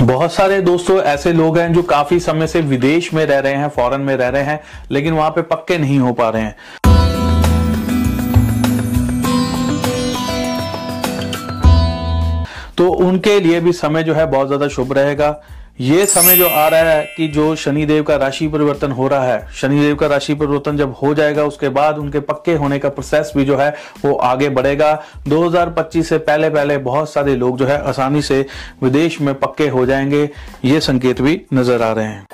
बहुत सारे दोस्तों ऐसे लोग हैं जो काफ़ी समय से विदेश में रह रहे हैं फॉरेन में रह रहे हैं, लेकिन वहाँ पे पक्के नहीं हो पा रहे हैं। तो उनके लिए भी समय जो है बहुत ज़्यादा शुभ रहेगा। ये समय जो आ रहा है कि जो शनिदेव का राशि परिवर्तन हो रहा है, शनिदेव का राशि परिवर्तन जब हो जाएगा, उसके बाद उनके पक्के होने का प्रोसेस भी जो है, वो आगे बढ़ेगा। 2025 से पहले पहले बहुत सारे लोग जो है, आसानी से विदेश में पक्के हो जाएँगे, ये संकेत भी नज़र आ रहे हैं।